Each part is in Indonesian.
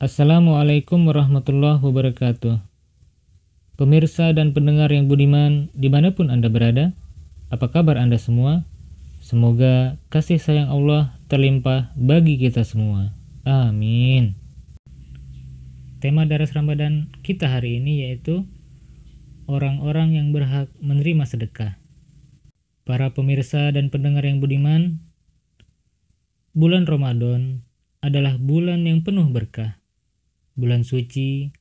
Assalamualaikum warahmatullahi wabarakatuh. Pemirsa dan pendengar yang budiman, di mana pun Anda berada, apa kabar Anda semua? Semoga kasih sayang Allah terlimpah bagi kita semua. Amin. Tema daras Ramadan kita hari ini yaitu orang-orang yang berhak menerima sedekah. Para pemirsa dan pendengar yang budiman, bulan Ramadan adalah bulan yang penuh berkah bulan suci,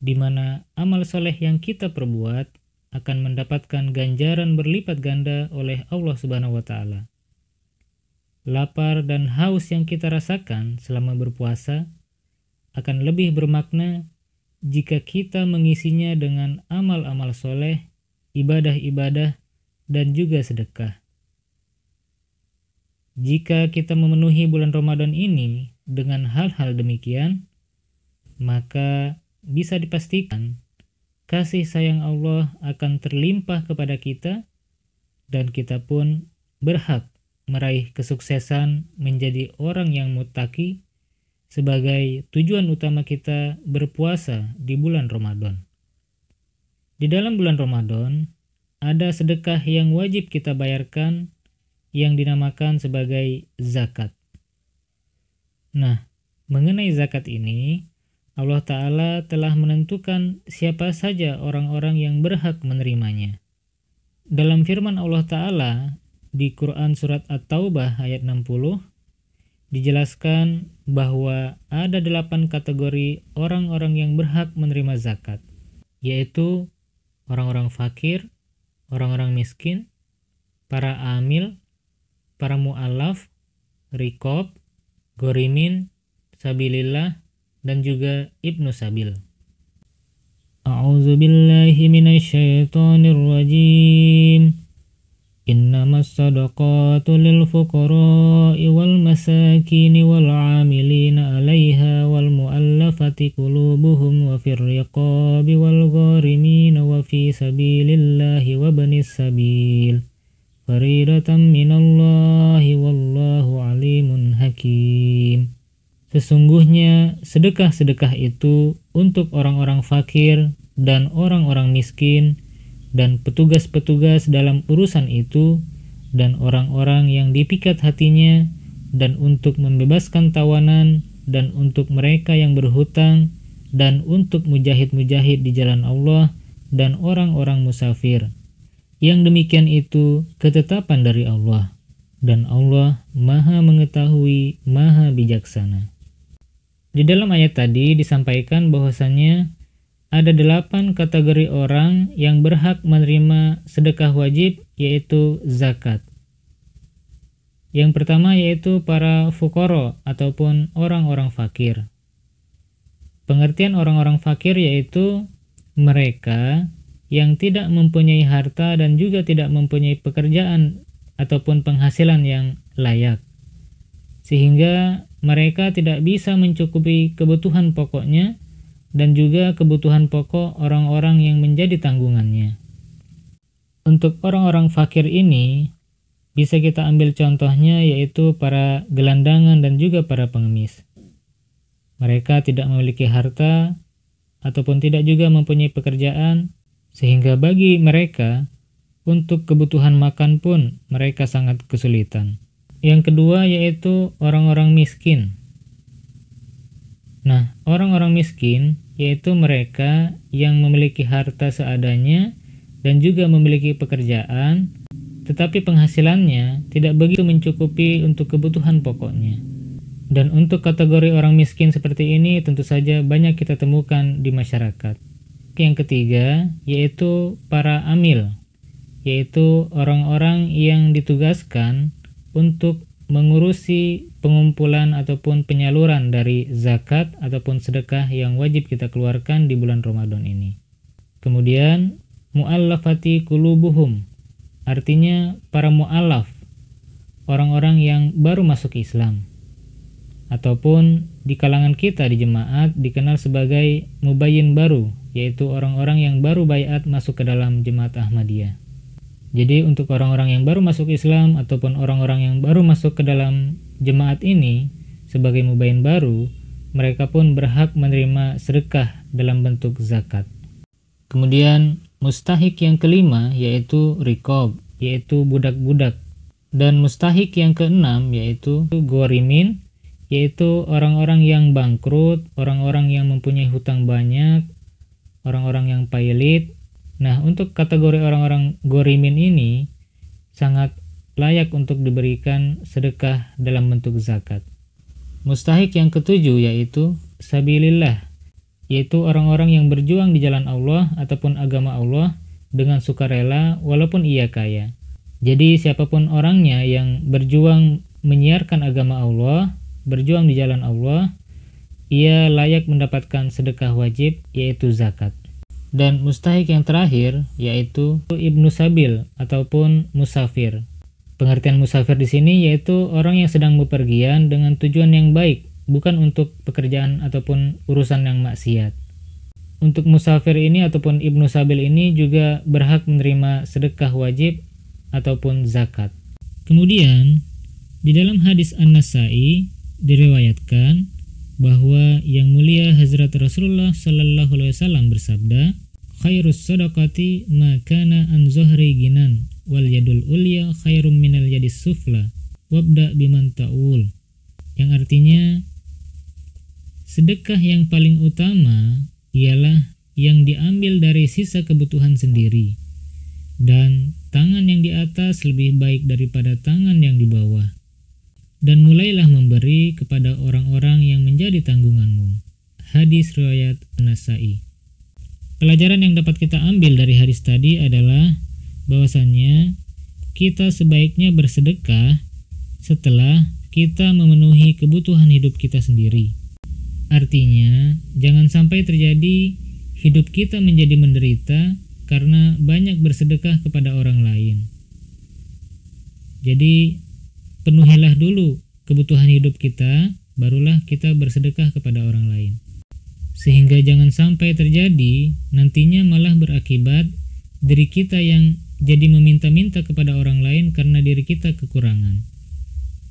di mana amal soleh yang kita perbuat akan mendapatkan ganjaran berlipat ganda oleh Allah Subhanahu wa Ta'ala. Lapar dan haus yang kita rasakan selama berpuasa akan lebih bermakna jika kita mengisinya dengan amal-amal soleh, ibadah-ibadah, dan juga sedekah. Jika kita memenuhi bulan Ramadan ini dengan hal-hal demikian, maka bisa dipastikan kasih sayang Allah akan terlimpah kepada kita dan kita pun berhak meraih kesuksesan menjadi orang yang mutaki sebagai tujuan utama kita berpuasa di bulan Ramadan. Di dalam bulan Ramadan, ada sedekah yang wajib kita bayarkan yang dinamakan sebagai zakat. Nah, mengenai zakat ini, Allah Ta'ala telah menentukan siapa saja orang-orang yang berhak menerimanya. Dalam firman Allah Ta'ala di Quran Surat At-Taubah ayat 60, dijelaskan bahwa ada delapan kategori orang-orang yang berhak menerima zakat, yaitu orang-orang fakir, orang-orang miskin, para amil, para mu'alaf, rikob, gorimin, sabilillah, dan juga Ibnu Sabil. A'udzu billahi minasyaitonir rajim. Innamas sadaqatu lil fuqara'i wal masakin wal 'amilina 'alaiha wal mu'allafati qulubuhum wa fir riqabi wal gharimin wa fi sabilillahi wa banis sabil. Faridatan minallahi wallahu alimun hakim. Sesungguhnya sedekah-sedekah itu untuk orang-orang fakir dan orang-orang miskin dan petugas-petugas dalam urusan itu dan orang-orang yang dipikat hatinya dan untuk membebaskan tawanan dan untuk mereka yang berhutang dan untuk mujahid-mujahid di jalan Allah dan orang-orang musafir. Yang demikian itu ketetapan dari Allah dan Allah Maha mengetahui, Maha bijaksana. Di dalam ayat tadi disampaikan bahwasanya ada delapan kategori orang yang berhak menerima sedekah wajib yaitu zakat. Yang pertama yaitu para fukoro ataupun orang-orang fakir. Pengertian orang-orang fakir yaitu mereka yang tidak mempunyai harta dan juga tidak mempunyai pekerjaan ataupun penghasilan yang layak. Sehingga mereka tidak bisa mencukupi kebutuhan pokoknya dan juga kebutuhan pokok orang-orang yang menjadi tanggungannya. Untuk orang-orang fakir ini, bisa kita ambil contohnya yaitu para gelandangan dan juga para pengemis. Mereka tidak memiliki harta ataupun tidak juga mempunyai pekerjaan, sehingga bagi mereka untuk kebutuhan makan pun mereka sangat kesulitan. Yang kedua yaitu orang-orang miskin. Nah, orang-orang miskin yaitu mereka yang memiliki harta seadanya dan juga memiliki pekerjaan, tetapi penghasilannya tidak begitu mencukupi untuk kebutuhan pokoknya. Dan untuk kategori orang miskin seperti ini tentu saja banyak kita temukan di masyarakat. Yang ketiga yaitu para amil, yaitu orang-orang yang ditugaskan untuk mengurusi pengumpulan ataupun penyaluran dari zakat ataupun sedekah yang wajib kita keluarkan di bulan Ramadan ini. Kemudian muallafati kulubuhum artinya para muallaf orang-orang yang baru masuk Islam ataupun di kalangan kita di jemaat dikenal sebagai mubayyin baru yaitu orang-orang yang baru bayat masuk ke dalam jemaat Ahmadiyah. Jadi untuk orang-orang yang baru masuk Islam ataupun orang-orang yang baru masuk ke dalam jemaat ini sebagai mubayin baru, mereka pun berhak menerima sedekah dalam bentuk zakat. Kemudian mustahik yang kelima yaitu rikob, yaitu budak-budak. Dan mustahik yang keenam yaitu gorimin, yaitu orang-orang yang bangkrut, orang-orang yang mempunyai hutang banyak, orang-orang yang pailit. Nah, untuk kategori orang-orang gorimin ini sangat layak untuk diberikan sedekah dalam bentuk zakat. Mustahik yang ketujuh yaitu sabilillah, yaitu orang-orang yang berjuang di jalan Allah ataupun agama Allah dengan sukarela walaupun ia kaya. Jadi siapa pun orangnya yang berjuang menyiarkan agama Allah, berjuang di jalan Allah, ia layak mendapatkan sedekah wajib yaitu zakat. Dan mustahik yang terakhir yaitu ibnu sabil ataupun musafir. Pengertian musafir di sini yaitu orang yang sedang bepergian dengan tujuan yang baik, bukan untuk pekerjaan ataupun urusan yang maksiat. Untuk musafir ini ataupun ibnu sabil ini juga berhak menerima sedekah wajib ataupun zakat. Kemudian, di dalam hadis An-Nasai diriwayatkan bahwa yang mulia Hazrat Rasulullah Sallallahu Alaihi Wasallam bersabda, "Khairus sadaqati ma kana an zuhri ginan wal yadul ulya khairum minal yadis sufla wabda biman ta'ul." Yang artinya sedekah yang paling utama ialah yang diambil dari sisa kebutuhan sendiri dan tangan yang di atas lebih baik daripada tangan yang di bawah. Dan mulailah memberi kepada orang-orang yang menjadi tanggunganmu. Hadis riwayat Nasai. Pelajaran yang dapat kita ambil dari hadis tadi adalah bahwasannya kita sebaiknya bersedekah setelah kita memenuhi kebutuhan hidup kita sendiri. Artinya, jangan sampai terjadi hidup kita menjadi menderita karena banyak bersedekah kepada orang lain. Jadi, penuhilah dulu kebutuhan hidup kita, barulah kita bersedekah kepada orang lain. Sehingga jangan sampai terjadi nantinya malah berakibat diri kita yang jadi meminta-minta kepada orang lain karena diri kita kekurangan.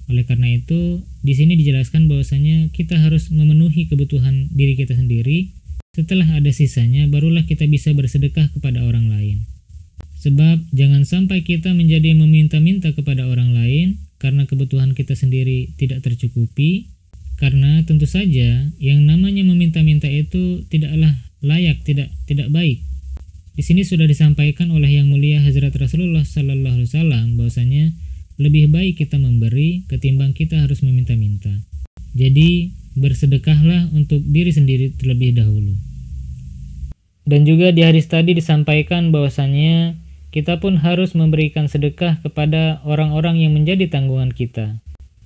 Oleh karena itu, di sini dijelaskan bahwasanya kita harus memenuhi kebutuhan diri kita sendiri setelah ada sisanya, barulah kita bisa bersedekah kepada orang lain. Sebab jangan sampai kita menjadi meminta-minta kepada orang lain karena kebutuhan kita sendiri tidak tercukupi, karena tentu saja yang namanya meminta-minta itu tidaklah layak, tidak tidak baik. Di sini sudah disampaikan oleh yang mulia Hazrat Rasulullah Sallallahu Alaihi Wasallam bahwasanya lebih baik kita memberi ketimbang kita harus meminta-minta. Jadi bersedekahlah untuk diri sendiri terlebih dahulu. Dan juga di hadis tadi disampaikan bahwasanya kita pun harus memberikan sedekah kepada orang-orang yang menjadi tanggungan kita.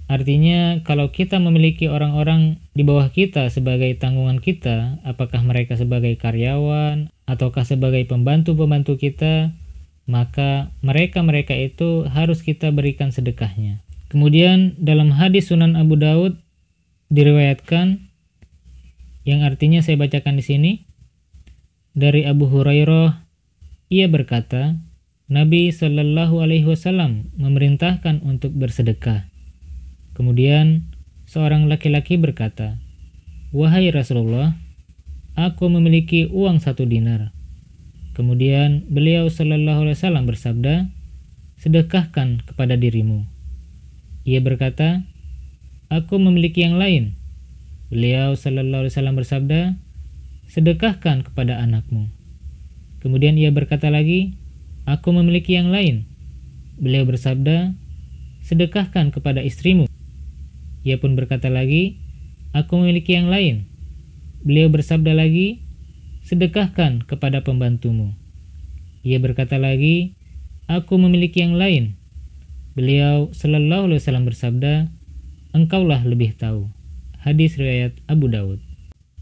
Artinya, kalau kita memiliki orang-orang di bawah kita sebagai tanggungan kita, apakah mereka sebagai karyawan ataukah sebagai pembantu-pembantu kita, maka mereka-mereka itu harus kita berikan sedekahnya. Kemudian dalam hadis Sunan Abu Daud diriwayatkan yang artinya saya bacakan di sini dari Abu Hurairah ia berkata Nabi Shallallahu alaihi wasallam memerintahkan untuk bersedekah kemudian seorang laki-laki berkata wahai Rasulullah aku memiliki uang satu dinar kemudian beliau Shallallahu alaihi wasallam bersabda sedekahkan kepada dirimu ia berkata aku memiliki yang lain. Beliau sallallahu alaihi wasallam bersabda, sedekahkan kepada anakmu. Kemudian ia berkata lagi, aku memiliki yang lain. Beliau bersabda, sedekahkan kepada istrimu. Ia pun berkata lagi, aku memiliki yang lain. Beliau bersabda lagi, sedekahkan kepada pembantumu. Ia berkata lagi, aku memiliki yang lain. Beliau sallallahu alaihi wasallam bersabda, engkaulah lebih tahu. Hadis riwayat Abu Daud.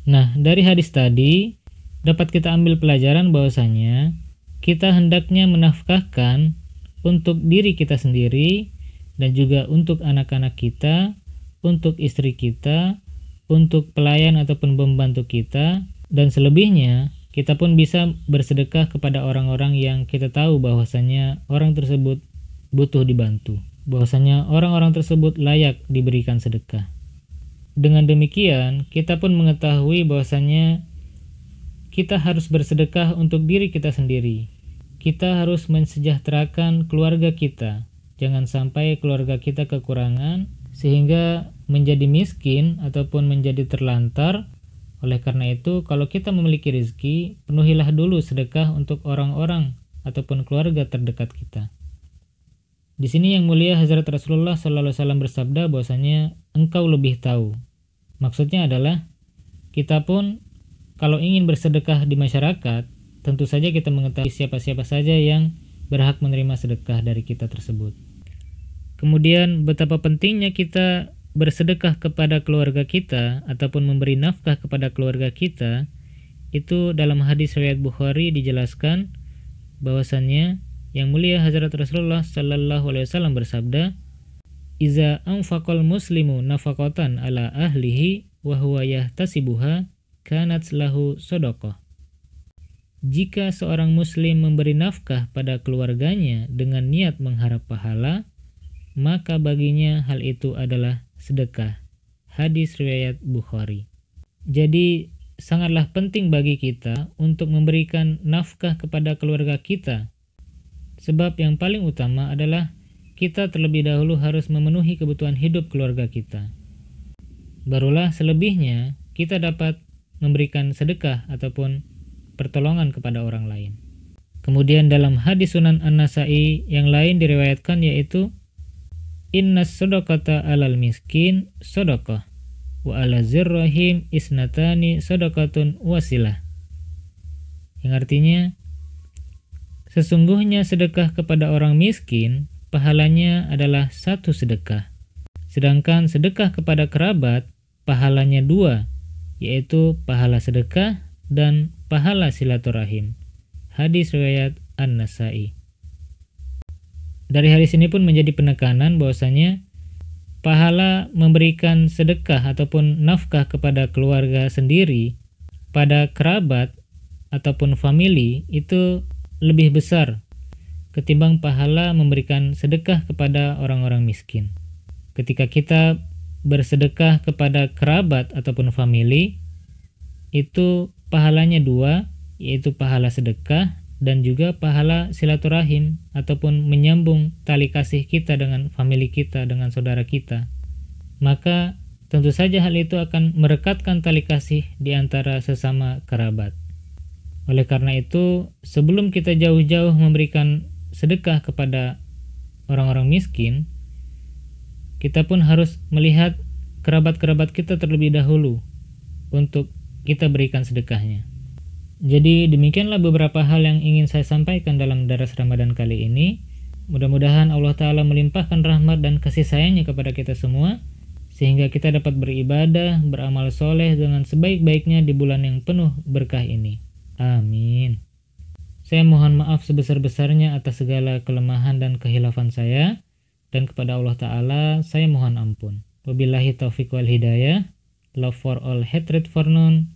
Nah, dari hadis tadi dapat kita ambil pelajaran bahwasanya kita hendaknya menafkahkan untuk diri kita sendiri dan juga untuk anak-anak kita, untuk istri kita, untuk pelayan ataupun pembantu kita, dan selebihnya kita pun bisa bersedekah kepada orang-orang yang kita tahu bahwasanya orang tersebut butuh dibantu bahwasanya orang-orang tersebut layak diberikan sedekah. dengan demikian, kita pun mengetahui bahwasanya kita harus bersedekah untuk diri kita sendiri. Kita harus mensejahterakan keluarga kita. Jangan sampai keluarga kita kekurangan sehingga menjadi miskin ataupun menjadi terlantar. Oleh karena itu, kalau kita memiliki rezeki, penuhilah dulu sedekah untuk orang-orang ataupun keluarga terdekat kita. Di sini yang mulia Hazrat Rasulullah Sallallahu Alaihi bersabda bahwasanya engkau lebih tahu. Maksudnya adalah kita pun kalau ingin bersedekah di masyarakat, tentu saja kita mengetahui siapa-siapa saja yang berhak menerima sedekah dari kita tersebut. Kemudian betapa pentingnya kita bersedekah kepada keluarga kita ataupun memberi nafkah kepada keluarga kita itu dalam hadis riwayat Bukhari dijelaskan bahwasannya yang mulia Hazrat Rasulullah Sallallahu Alaihi Wasallam bersabda, "Iza anfaqal muslimu nafaqatan ala ahlihi wa huwa yahtasibuha kanat lahu sodokoh." Jika seorang muslim memberi nafkah pada keluarganya dengan niat mengharap pahala, maka baginya hal itu adalah sedekah. Hadis riwayat Bukhari. Jadi sangatlah penting bagi kita untuk memberikan nafkah kepada keluarga kita Sebab yang paling utama adalah kita terlebih dahulu harus memenuhi kebutuhan hidup keluarga kita. Barulah selebihnya kita dapat memberikan sedekah ataupun pertolongan kepada orang lain. Kemudian dalam hadis Sunan An-Nasai yang lain diriwayatkan yaitu Inna sodokata alal miskin sodokah wa ala zirrahim isnatani sodokatun wasilah. Yang artinya Sesungguhnya sedekah kepada orang miskin, pahalanya adalah satu sedekah. Sedangkan sedekah kepada kerabat, pahalanya dua, yaitu pahala sedekah dan pahala silaturahim. Hadis riwayat An-Nasai. Dari hadis ini pun menjadi penekanan bahwasanya pahala memberikan sedekah ataupun nafkah kepada keluarga sendiri pada kerabat ataupun famili itu lebih besar ketimbang pahala memberikan sedekah kepada orang-orang miskin. Ketika kita bersedekah kepada kerabat ataupun famili, itu pahalanya dua, yaitu pahala sedekah dan juga pahala silaturahim ataupun menyambung tali kasih kita dengan famili kita, dengan saudara kita. Maka tentu saja hal itu akan merekatkan tali kasih di antara sesama kerabat. Oleh karena itu, sebelum kita jauh-jauh memberikan sedekah kepada orang-orang miskin, kita pun harus melihat kerabat-kerabat kita terlebih dahulu untuk kita berikan sedekahnya. Jadi demikianlah beberapa hal yang ingin saya sampaikan dalam daras Ramadan kali ini. Mudah-mudahan Allah Ta'ala melimpahkan rahmat dan kasih sayangnya kepada kita semua sehingga kita dapat beribadah, beramal soleh dengan sebaik-baiknya di bulan yang penuh berkah ini. Amin. Saya mohon maaf sebesar-besarnya atas segala kelemahan dan kehilafan saya dan kepada Allah Ta'ala saya mohon ampun. Wabillahi taufiq wal hidayah. Love for all, hatred for none.